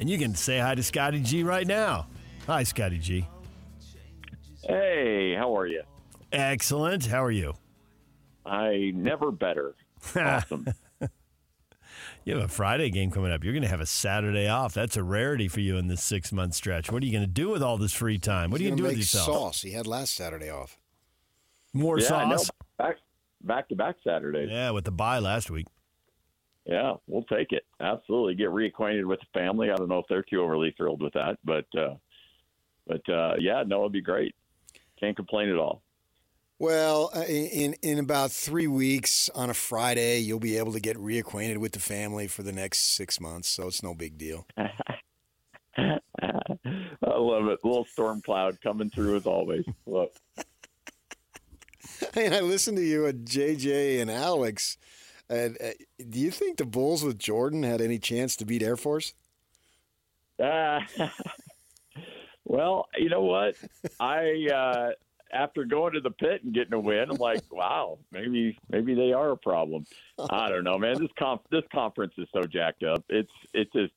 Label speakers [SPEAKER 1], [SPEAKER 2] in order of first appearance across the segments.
[SPEAKER 1] And you can say hi to Scotty G right now. Hi, Scotty G.
[SPEAKER 2] Hey, how are you?
[SPEAKER 1] Excellent. How are you?
[SPEAKER 2] I never better. Awesome.
[SPEAKER 1] You have a Friday game coming up. You're going to have a Saturday off. That's a rarity for you in this six month stretch. What are you going to do with all this free time? What are you going to do
[SPEAKER 3] gonna
[SPEAKER 1] with yourself?
[SPEAKER 3] Sauce. He had last Saturday off.
[SPEAKER 1] More
[SPEAKER 2] yeah, I know.
[SPEAKER 1] sauce?
[SPEAKER 2] Back back to back Saturdays.
[SPEAKER 1] Yeah, with the bye last week.
[SPEAKER 2] Yeah, we'll take it. Absolutely. Get reacquainted with the family. I don't know if they're too overly thrilled with that, but uh but uh yeah, no, it'd be great. Can't complain at all.
[SPEAKER 3] Well, uh, in in about three weeks on a Friday, you'll be able to get reacquainted with the family for the next six months, so it's no big deal.
[SPEAKER 2] I love it. little storm cloud coming through as always. Look.
[SPEAKER 3] And I listened to you at JJ and Alex. And uh, do you think the Bulls with Jordan had any chance to beat Air Force?
[SPEAKER 2] Uh, well, you know what? I uh, after going to the pit and getting a win, I'm like, wow, maybe maybe they are a problem. I don't know, man. This conf- this conference is so jacked up. It's it's just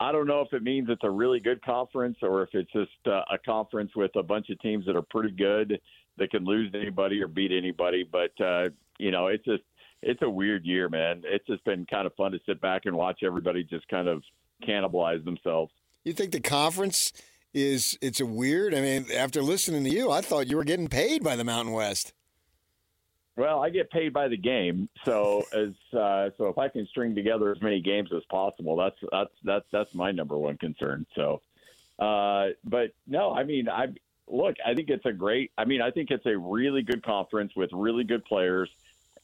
[SPEAKER 2] I don't know if it means it's a really good conference or if it's just uh, a conference with a bunch of teams that are pretty good that can lose anybody or beat anybody. But uh, you know, it's just it's a weird year, man. It's just been kind of fun to sit back and watch everybody just kind of cannibalize themselves.
[SPEAKER 3] You think the conference is it's a weird? I mean, after listening to you, I thought you were getting paid by the Mountain West.
[SPEAKER 2] Well, I get paid by the game, so as uh, so if I can string together as many games as possible, that's that's that's that's my number one concern. So, uh, but no, I mean, I look, I think it's a great. I mean, I think it's a really good conference with really good players,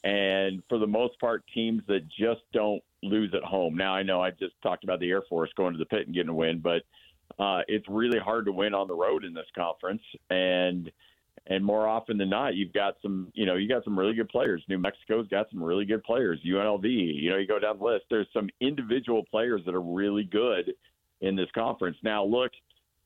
[SPEAKER 2] and for the most part, teams that just don't lose at home. Now, I know I just talked about the Air Force going to the pit and getting a win, but uh, it's really hard to win on the road in this conference, and and more often than not, you've got some, you know, you got some really good players. New Mexico's got some really good players. UNLV, you know, you go down the list. There's some individual players that are really good in this conference. Now, look,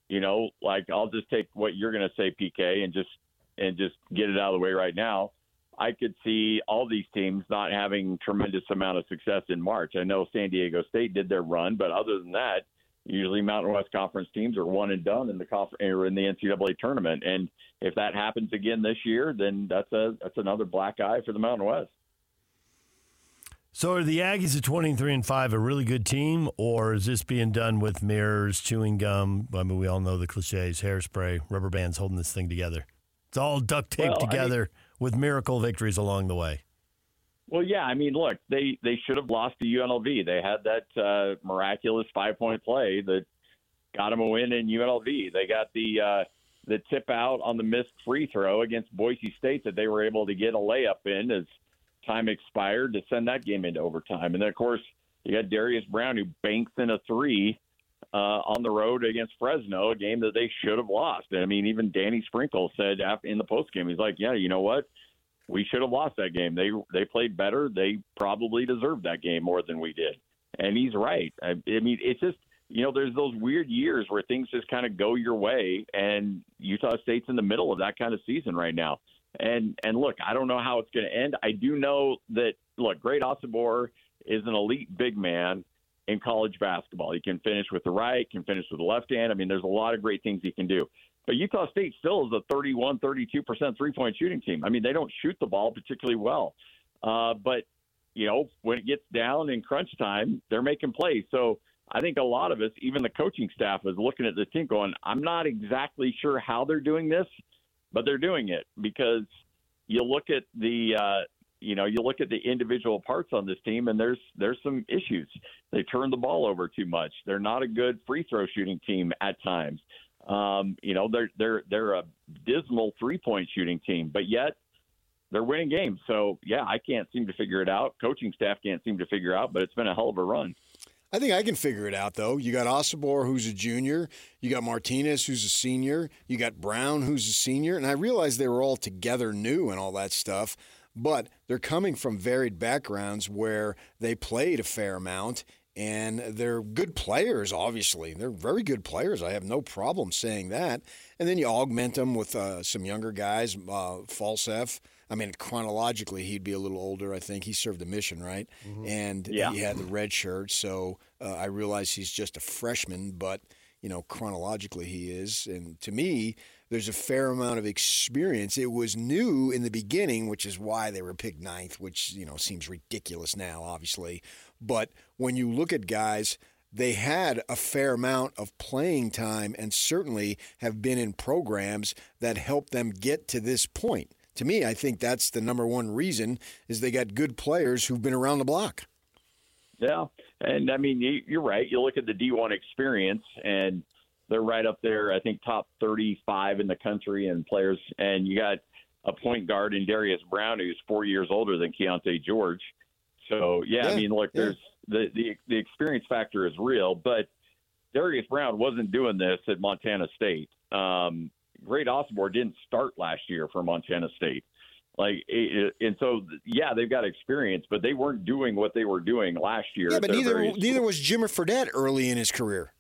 [SPEAKER 2] you know, like I'll just take what you're going to say, PK, and just and just get it out of the way right now. I could see all these teams not having tremendous amount of success in March. I know San Diego State did their run, but other than that, usually Mountain West Conference teams are one and done in the conference or in the NCAA tournament. And if that happens again this year, then that's a that's another black eye for the Mountain West.
[SPEAKER 1] So are the Aggies at 23 and 5 a really good team, or is this being done with mirrors, chewing gum? I mean, we all know the cliches hairspray, rubber bands holding this thing together. It's all duct taped
[SPEAKER 2] Well, I
[SPEAKER 1] together with miracle victories along the way.
[SPEAKER 2] Well, yeah, I mean, look, they they should have lost to UNLV. They had that uh, miraculous five point play that got them a win in UNLV. They got the uh, the tip out on the missed free throw against Boise State that they were able to get a layup in as time expired to send that game into overtime. And then, of course, you got Darius Brown who banks in a three uh, on the road against Fresno, a game that they should have lost. I mean, even Danny Sprinkle said in the post game, he's like, "Yeah, you know what? We should have lost that game. They they played better. They probably deserved that game more than we did." And he's right. I, I mean, it's just you know, there's those weird years where things just kind of go your way, and Utah State's in the middle of that kind of season right now. And and look, I don't know how it's going to end. I do know that look, Great Osobor is an elite big man in college basketball. He can finish with the right, can finish with the left hand. I mean, there's a lot of great things he can do. But Utah State still is a 31, 32% three point shooting team. I mean, they don't shoot the ball particularly well. Uh, but, you know, when it gets down in crunch time, they're making plays. So I think a lot of us, even the coaching staff, is looking at this team going, I'm not exactly sure how they're doing this, but they're doing it because you look at the, uh, you know, you look at the individual parts on this team, and there's there's some issues. They turn the ball over too much. They're not a good free throw shooting team at times. Um, you know, they're they're they're a dismal three point shooting team, but yet they're winning games. So yeah, I can't seem to figure it out. Coaching staff can't seem to figure out, but it's been a hell of a run.
[SPEAKER 3] I think I can figure it out though. You got Osobor, who's a junior. You got Martinez, who's a senior. You got Brown, who's a senior. And I realized they were all together new and all that stuff, but they're coming from varied backgrounds where they played a fair amount and they're good players, obviously. They're very good players. I have no problem saying that. And then you augment them with uh, some younger guys, uh, Falslev, I mean, chronologically, he'd be a little older. I think he served a mission, right?
[SPEAKER 1] Mm-hmm.
[SPEAKER 3] And
[SPEAKER 2] Yeah.
[SPEAKER 3] he had the red shirt. So uh, I realize he's just a freshman, but you know, chronologically he is. And to me, there's a fair amount of experience. It was new in the beginning, which is why they were picked ninth, which you know seems ridiculous now, obviously. But when you look at guys they had a fair amount of playing time and certainly have been in programs that helped them get to this point. To me, I think that's the number one reason is they got good players who've been around the block.
[SPEAKER 2] Yeah, and I mean you- you're right. You look at the D1 experience, and they're right up there. I think top 35 in the country in players, and you got a point guard in Darius Brown who's four years older than Keontae George. So yeah,
[SPEAKER 3] Yeah,
[SPEAKER 2] I mean, look,
[SPEAKER 3] yeah.
[SPEAKER 2] there's the, the the experience factor is real, but Darius Brown wasn't doing this at Montana State. Um, Great Osobor didn't start last year for Montana State. Like, it, and so yeah, they've got experience, but they weren't doing what they were doing last year.
[SPEAKER 3] Yeah, but neither neither
[SPEAKER 2] schools.
[SPEAKER 3] was Jimmer Fredette early in his career.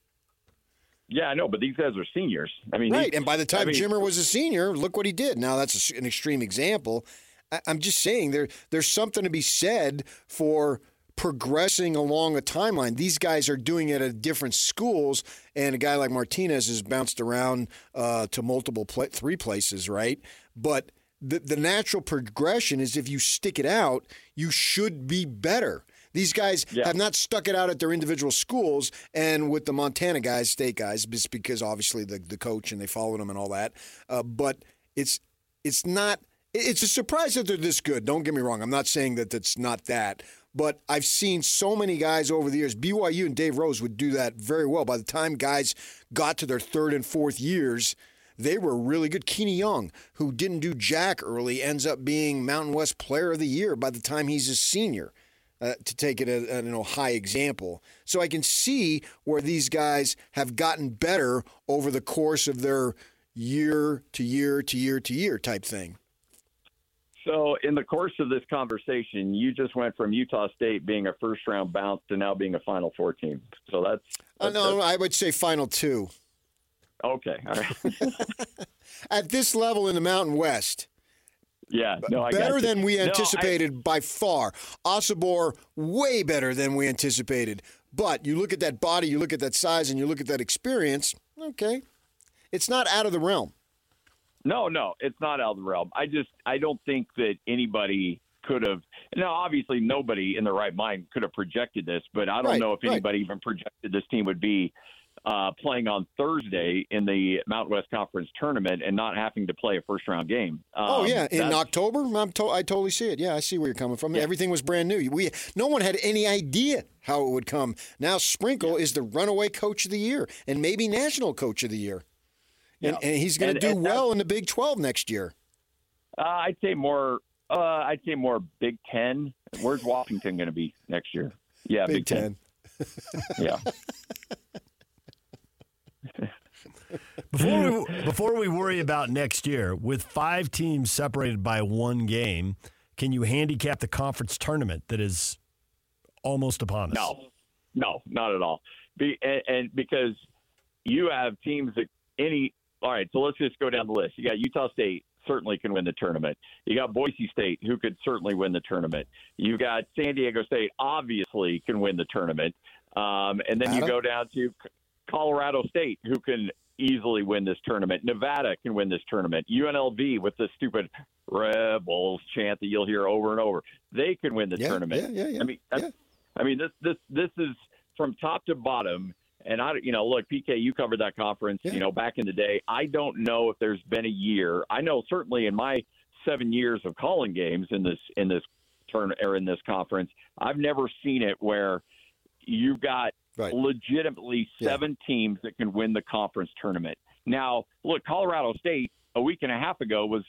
[SPEAKER 2] Yeah, I know, but these guys are seniors. I mean,
[SPEAKER 3] Right,
[SPEAKER 2] he-
[SPEAKER 3] and by the time
[SPEAKER 2] I mean-
[SPEAKER 3] Jimmer was a senior, look what he did. Now that's an extreme example. I, I'm just saying there there's something to be said for progressing along a timeline. These guys are doing it at different schools, and a guy like Martinez has bounced around uh, to multiple pla three places, right? But the the natural progression is if you stick it out, you should be better. These guys
[SPEAKER 2] Yeah.
[SPEAKER 3] have not stuck it out at their individual schools, and with the Montana guys, state guys, just because obviously the the coach and they followed him and all that. Uh, but it's it's not. It's a surprise that they're this good. Don't get me wrong. I'm not saying that it's not that, but I've seen so many guys over the years. BYU and Dave Rose would do that very well. By the time guys got to their third and fourth years, they were really good. Keeney Young, who didn't do jack early, ends up being Mountain West Player of the Year by the time he's a senior. Uh, to take it a, a high example, so I can see where these guys have gotten better over the course of their year to year to year to year type thing.
[SPEAKER 2] So, in the course of this conversation, you just went from Utah State being a first round bounce to now being a Final Four team. So that's,
[SPEAKER 3] Uh,
[SPEAKER 2] that's,
[SPEAKER 3] no, I would say final two.
[SPEAKER 2] Okay. All right.
[SPEAKER 3] At this level in the Mountain West,
[SPEAKER 2] yeah, no, I
[SPEAKER 3] better than we
[SPEAKER 2] No, I-
[SPEAKER 3] anticipated by far. Osobor, way better than we anticipated. But you look at that body, you look at that size, and you look at that experience, okay. It's not out of the realm.
[SPEAKER 2] No, no, it's not out of the realm. I just I don't think that anybody could have. Now, obviously, nobody in their right mind could have projected this, but I don't
[SPEAKER 3] Right,
[SPEAKER 2] know if
[SPEAKER 3] right.
[SPEAKER 2] anybody even projected this team would be uh, playing on Thursday in the Mountain West Conference tournament and not having to play a first round game.
[SPEAKER 3] Oh
[SPEAKER 2] Um,
[SPEAKER 3] yeah, in October, I'm to- I totally see it. Yeah, I see where you're coming from. Everything was brand new. We no one had any idea how it would come. Now Sprinkle is the runaway coach of the year and maybe national coach of the year, and,
[SPEAKER 2] Yeah.
[SPEAKER 3] and he's going to do
[SPEAKER 2] and
[SPEAKER 3] well in the Big 12 next year.
[SPEAKER 2] Uh, I'd say more. Uh, I'd say more Big Ten. Where's Washington going to be next year? Yeah,
[SPEAKER 3] Big
[SPEAKER 2] Big,
[SPEAKER 3] Ten.
[SPEAKER 2] Yeah.
[SPEAKER 1] Before we, before we worry about next year, with five teams separated by one game, can you handicap the conference tournament that is almost upon us?
[SPEAKER 2] No, no, not at all. Be, and, and because you have teams that any. All right, so let's just go down the list. You got Utah State certainly can win the tournament. You got Boise State who could certainly win the tournament. You got San Diego State obviously can win the tournament. Um, and then you go down to C- Colorado State who can easily win this tournament. Nevada can win this tournament. UNLV with the stupid Rebels chant that you'll hear over and over. They can win the
[SPEAKER 3] Yeah,
[SPEAKER 2] tournament.
[SPEAKER 3] yeah, yeah, yeah,
[SPEAKER 2] I mean,
[SPEAKER 3] yeah.
[SPEAKER 2] I mean, this this this is from top to bottom. And I, you know, look, PK, you covered that conference,
[SPEAKER 3] Yeah.
[SPEAKER 2] you know, back in the day. I don't know if there's been a year. I know certainly in my seven years of calling games in this in this turn or in this conference, I've never seen it where you've got
[SPEAKER 3] Right.
[SPEAKER 2] legitimately
[SPEAKER 3] Yeah.
[SPEAKER 2] seven teams that can win the conference tournament. Now, look, Colorado State a week and a half ago was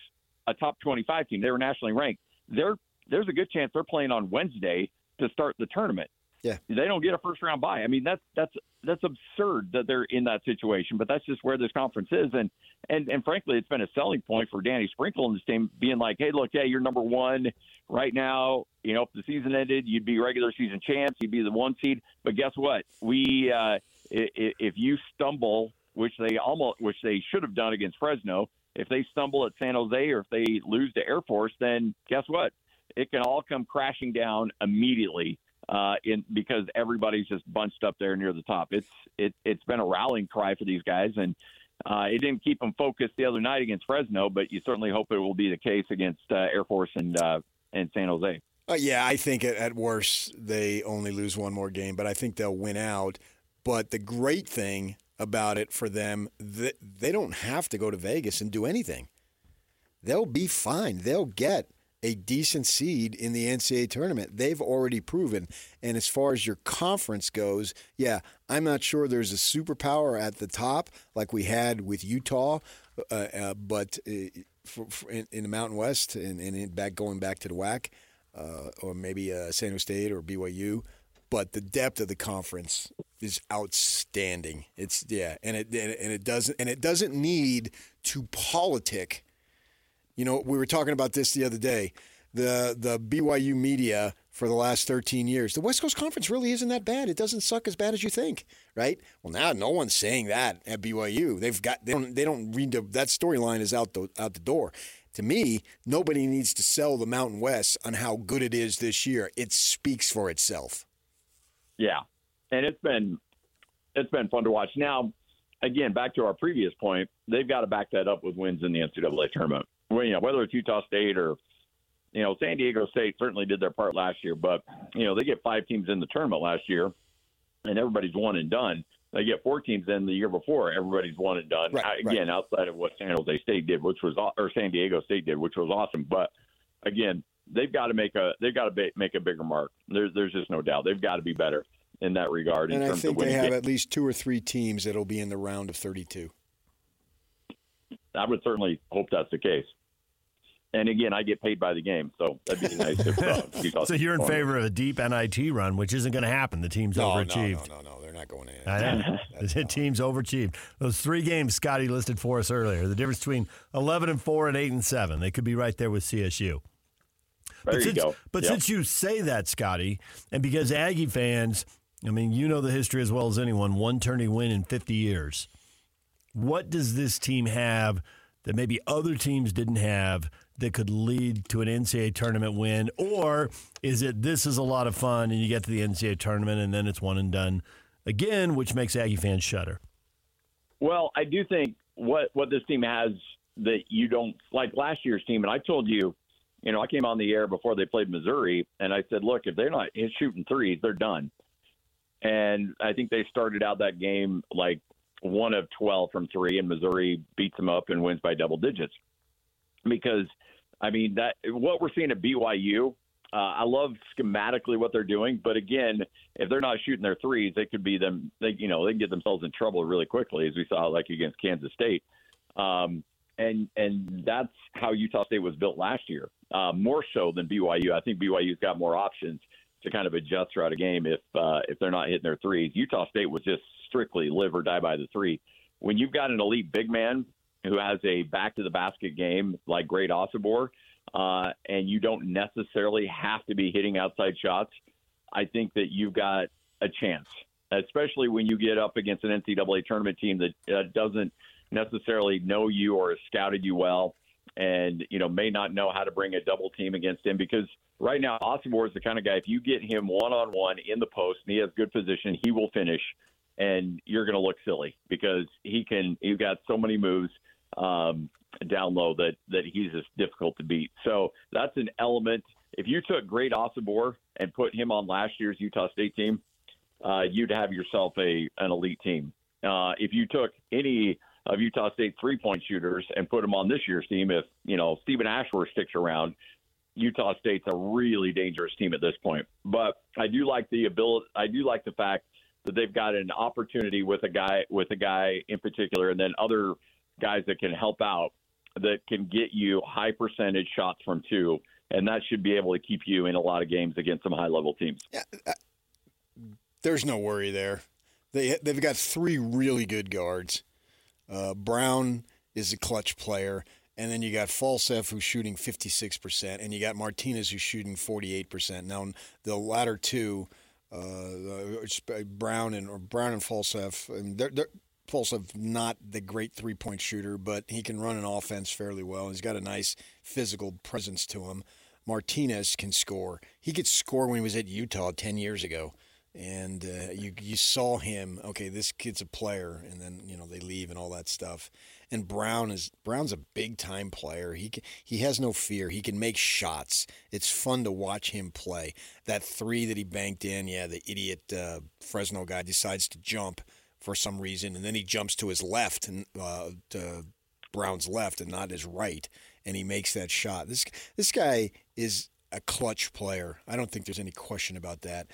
[SPEAKER 2] a top 25 team. They were nationally ranked. They're, there's a good chance they're playing on Wednesday to start the tournament.
[SPEAKER 3] Yeah.
[SPEAKER 2] They don't get a first round bye. I mean, that's that's that's absurd that they're in that situation, but that's just where this conference is. And and and frankly, it's been a selling point for Danny Sprinkle and this team being like, hey, look, yeah, you're number one right now. You know, if the season ended, you'd be regular season champs. You'd be the one seed. But guess what? We uh, if you stumble which they almost which they should have done against Fresno. If they stumble at San Jose or if they lose to Air Force, then guess what? It can all come crashing down immediately uh, in because everybody's just bunched up there near the top. It's it, it's been a rallying cry for these guys, and uh, it didn't keep them focused the other night against Fresno, but you certainly hope it will be the case against uh, Air Force and uh, and San Jose.
[SPEAKER 3] Uh, yeah, I think at, at worst they only lose one more game, but I think they'll win out. But the great thing about it for them, they, they don't have to go to Vegas and do anything. They'll be fine. They'll get a decent seed in the NCAA tournament. They've already proven. And as far as your conference goes, yeah, I'm not sure there's a superpower at the top like we had with Utah, uh, uh, but uh, for, for in, in, the Mountain West and, and back going back to the WAC, uh, or maybe uh, San Jose State or BYU. But the depth of the conference is outstanding. It's yeah, and it and it doesn't and it doesn't need to politic you know, we were talking about this the other day. The the BYU media for the last 13 years. The West Coast Conference really isn't that bad. It doesn't suck as bad as you think, right? Well, now no one's saying that at BYU. They've got they don't they don't read the, that storyline is out the out the door. To me, nobody needs to sell the Mountain West on how good it is this year. It speaks for itself.
[SPEAKER 2] Yeah, and it's been it's been fun to watch. Now, again, back to our previous point, they've got to back that up with wins in the NCAA tournament you know, whether it's Utah State or, you know, San Diego State certainly did their part last year, but, you know, they get five teams in the tournament last year and everybody's one and done. They get four teams in the year before, everybody's one and done.
[SPEAKER 3] Right,
[SPEAKER 2] again,
[SPEAKER 3] right.
[SPEAKER 2] outside of what San Jose State did, which was, or San Diego State did, which was awesome. But again, they've got to make a, they've got to make a bigger mark. There's, there's just no doubt. They've got to be better in that regard.
[SPEAKER 3] And
[SPEAKER 2] I
[SPEAKER 3] think they have games. at least two or three teams that'll be in the round of 32.
[SPEAKER 2] I would certainly hope that's the case. And again, I get paid by the game, so that'd be nice. If, uh,
[SPEAKER 1] so you're in favor of a deep NIT run, which isn't going to happen. The team's
[SPEAKER 3] no,
[SPEAKER 1] overachieved.
[SPEAKER 3] No, no, no, no, they're not going in.
[SPEAKER 1] I know. the team's overachieved. Those three games Scotty listed for us earlier, the difference between 11 and four and eight and seven, they could be right there with CSU.
[SPEAKER 2] There
[SPEAKER 1] but since,
[SPEAKER 2] go.
[SPEAKER 1] But
[SPEAKER 2] yep.
[SPEAKER 1] since you say that, Scotty, and because Aggie fans, I mean, you know the history as well as anyone, one tourney win in 50 years. What does this team have that maybe other teams didn't have that could lead to an NCAA tournament win? Or is it this is a lot of fun and you get to the NCAA tournament and then it's one and done again, which makes Aggie fans shudder?
[SPEAKER 2] Well, I do think what, what this team has that you don't like last year's team, and I told you, you know, I came on the air before they played Missouri, and I said, look, if they're not shooting threes, they're done. And I think they started out that game like one of 12 from three, and Missouri beats them up and wins by double digits. Because I mean that what we're seeing at BYU. Uh, I love schematically what they're doing, but again, if they're not shooting their threes, they could be them. They you know they can get themselves in trouble really quickly, as we saw like against Kansas State. Um, and and that's how Utah State was built last year, uh, more so than BYU. I think BYU's got more options to kind of adjust throughout a game if uh, if they're not hitting their threes. Utah State was just strictly live or die by the three. When you've got an elite big man who has a back to the basket game like Great Osobor, uh, and you don't necessarily have to be hitting outside shots, I think that you've got a chance, especially when you get up against an NCAA tournament team that uh, doesn't necessarily know you or has scouted you well and you know may not know how to bring a double team against him because right now Osobor is the kind of guy if you get him one on one in the post and he has good position he will finish and you're going to look silly because he can he's got so many moves um, down low that that he's just difficult to beat. So that's an element. If you took Great Osobor and put him on last year's Utah State team, uh, you'd have yourself a an elite team. Uh, if you took any of Utah State three point shooters and put them on this year's team, if you know Stephen Ashworth sticks around, Utah State's a really dangerous team at this point. But I do like the ability. I do like the fact that they've got an opportunity with a guy with a guy in particular, and then other guys that can help out that can get you high percentage shots from two, and that should be able to keep you in a lot of games against some high level teams.
[SPEAKER 3] Yeah, there's no worry there. They they've got three really good guards. Uh, Brown is a clutch player, and then you got Falslev who's shooting 56 percent, and you got Martinez who's shooting 48 percent. Now the latter two, uh, uh Brown and or Brown and Falslev, and they're, they're not the great three point shooter, but he can run an offense fairly well. He's got a nice physical presence to him. Martinez can score. He could score when he was at Utah ten years ago, and uh, you you saw him. Okay, this kid's a player, and then you know they leave and all that stuff. And Brown is Brown's a big time player. He can, he has no fear. He can make shots. It's fun to watch him play. That three that he banked in, yeah, the idiot uh, Fresno guy decides to jump for some reason, and then he jumps to his left and uh, to Brown's left and not his right, and he makes that shot. This this guy is a clutch player. I don't think there's any question about that.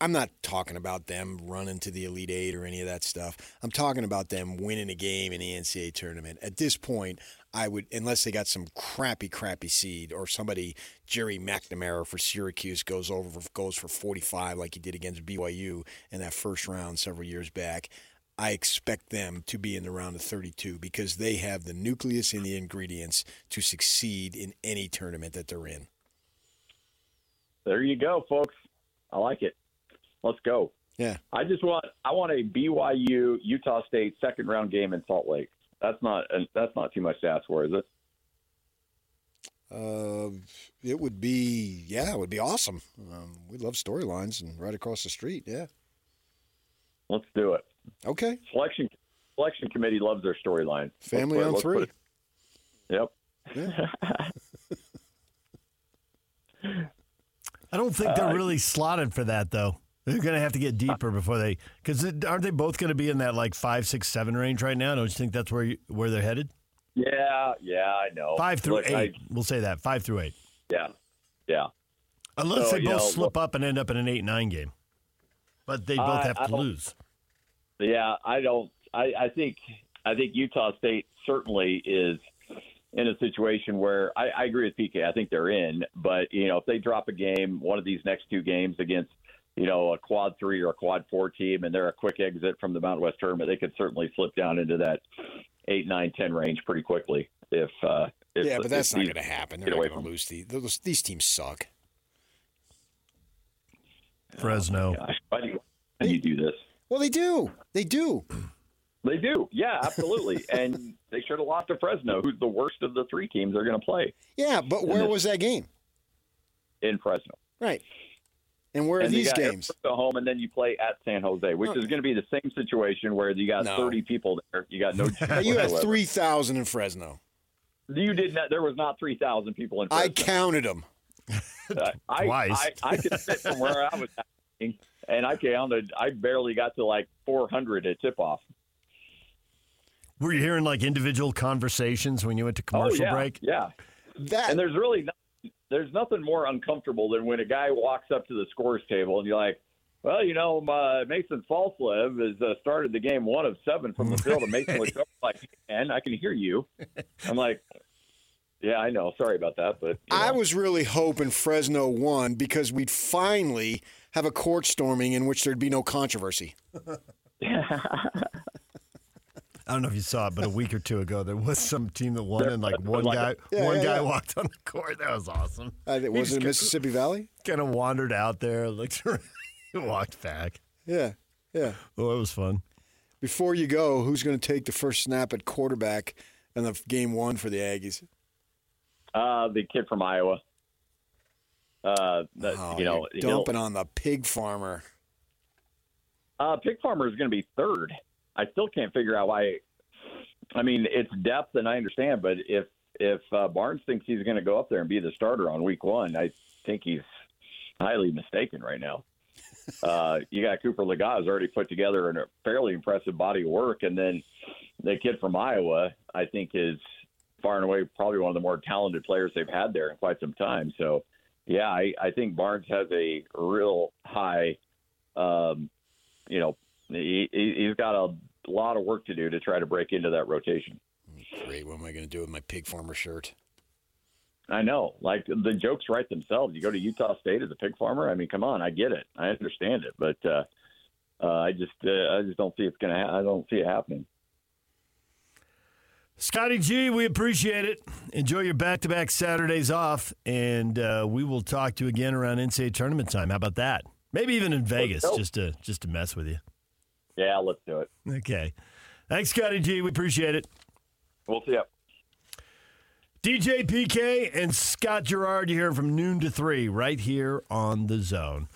[SPEAKER 3] I'm not talking about them running to the Elite Eight or any of that stuff. I'm talking about them winning a game in the NCAA tournament. At this point, I would, unless they got some crappy, crappy seed or somebody, Gerry McNamara for Syracuse goes over goes for 45 like he did against BYU in that first round several years back. I expect them to be in the round of 32 because they have the nucleus and the ingredients to succeed in any tournament that they're in
[SPEAKER 2] there you go, folks. I like it. Let's go.
[SPEAKER 3] Yeah.
[SPEAKER 2] I just want I want a BYU Utah State second round game in Salt Lake. That's not that's not too much to ask for, is it?
[SPEAKER 3] Uh, it would be yeah, it would be awesome. Um, we love storylines and right across the street. Yeah.
[SPEAKER 2] Let's do it.
[SPEAKER 3] Okay.
[SPEAKER 2] Selection selection committee loves their storyline.
[SPEAKER 3] Family on three.
[SPEAKER 2] Yep.
[SPEAKER 3] Yeah.
[SPEAKER 1] I don't think they're uh, really slotted for that though. They're going to have to get deeper before they, because aren't they both going to be in that like five, six, seven range right now? Don't you think that's where you, where they're headed?
[SPEAKER 2] Yeah, yeah, I know.
[SPEAKER 1] Five through Look, eight. I, we'll say that five through eight.
[SPEAKER 2] Yeah, yeah.
[SPEAKER 1] Unless so, they both know, slip up and end up in an eight-nine game, but they both I, have to lose.
[SPEAKER 2] Yeah, I don't. I, I think I think Utah State certainly is in a situation where I, I agree with PK. I think they're in, but you know, if they drop a game, one of these next two games against you know a quad three or a quad four team, and they're a quick exit from the Mountain West tournament, they could certainly slip down into that eight, nine, ten range pretty quickly. If, uh, if
[SPEAKER 3] yeah, but that's not going to happen. They're going to lose these. Those, these teams suck.
[SPEAKER 1] Fresno.
[SPEAKER 2] Oh why, do you, why do you do this?
[SPEAKER 3] Well, they do. They do.
[SPEAKER 2] They do. Yeah, absolutely. and they should have lost to Fresno, who's the worst of the three teams they're going to play.
[SPEAKER 3] Yeah, but where was that game?
[SPEAKER 2] In Fresno.
[SPEAKER 3] Right. And where are
[SPEAKER 2] and
[SPEAKER 3] these games?
[SPEAKER 2] Go home and then you play at San Jose, which oh. is going to be the same situation where you got no. 30 people there. You got no.
[SPEAKER 3] you had 3,000 in Fresno.
[SPEAKER 2] You did not. There was not 3,000 people in Fresno.
[SPEAKER 3] I counted them.
[SPEAKER 2] Uh,
[SPEAKER 1] Twice.
[SPEAKER 2] I, I, I could sit from where I was at, and I counted. I barely got to like 400 at tip off.
[SPEAKER 1] Were you hearing like individual conversations when you went to commercial
[SPEAKER 2] oh, yeah,
[SPEAKER 1] break?
[SPEAKER 2] Yeah. That and there's really not, there's nothing more uncomfortable than when a guy walks up to the scores table and you're like, well, you know, uh, Mason Falslev has uh, started the game one of seven from the field, and Mason looks up like, and I can hear you. I'm like, yeah, I know. Sorry about that, but
[SPEAKER 3] you know. I was really hoping Fresno won because we'd finally have a court storming in which there'd be no controversy.
[SPEAKER 1] I don't know if you saw it, but a week or two ago, there was some team that won, and like one guy, yeah, one yeah, guy yeah. walked on the court. That was awesome.
[SPEAKER 3] Uh, was it in Mississippi Valley?
[SPEAKER 1] Kind of wandered out there, looked around, walked back.
[SPEAKER 3] Yeah, yeah.
[SPEAKER 1] Well, it was fun.
[SPEAKER 3] Before you go, who's going to take the first snap at quarterback in the game one for the Aggies?
[SPEAKER 2] Uh, the kid from Iowa. Uh, the,
[SPEAKER 3] oh,
[SPEAKER 2] you know,
[SPEAKER 3] dumping on the pig farmer.
[SPEAKER 2] Uh, pig farmer is going to be third. I still can't figure out why. I mean, it's depth, and I understand, but if if uh, Barnes thinks he's going to go up there and be the starter on week one, I think he's highly mistaken right now. Uh, you got Cooper Legas has already put together a fairly impressive body of work, and then the kid from Iowa, I think, is far and away probably one of the more talented players they've had there in quite some time. So, yeah, I, I think Barnes has a real high, um, you know, he, he's got a lot of work to do to try to break into that rotation.
[SPEAKER 3] Great. What am I going to do with my pig farmer shirt?
[SPEAKER 2] I know. Like the jokes write themselves. You go to Utah State as a pig farmer. I mean, come on. I get it. I understand it, but uh, uh, I just uh, I just don't see it's gonna. Ha- I don't see it happening.
[SPEAKER 1] Scotty G, we appreciate it. Enjoy your back-to-back Saturdays off, and uh, we will talk to you again around NCAA tournament time. How about that? Maybe even in Vegas, just to just to mess with you.
[SPEAKER 2] Yeah, let's do it.
[SPEAKER 1] Okay. Thanks, Scotty G. We appreciate it.
[SPEAKER 2] We'll see you.
[SPEAKER 1] DJ PK and Scott Garrard, you hear from noon to three right here on the zone.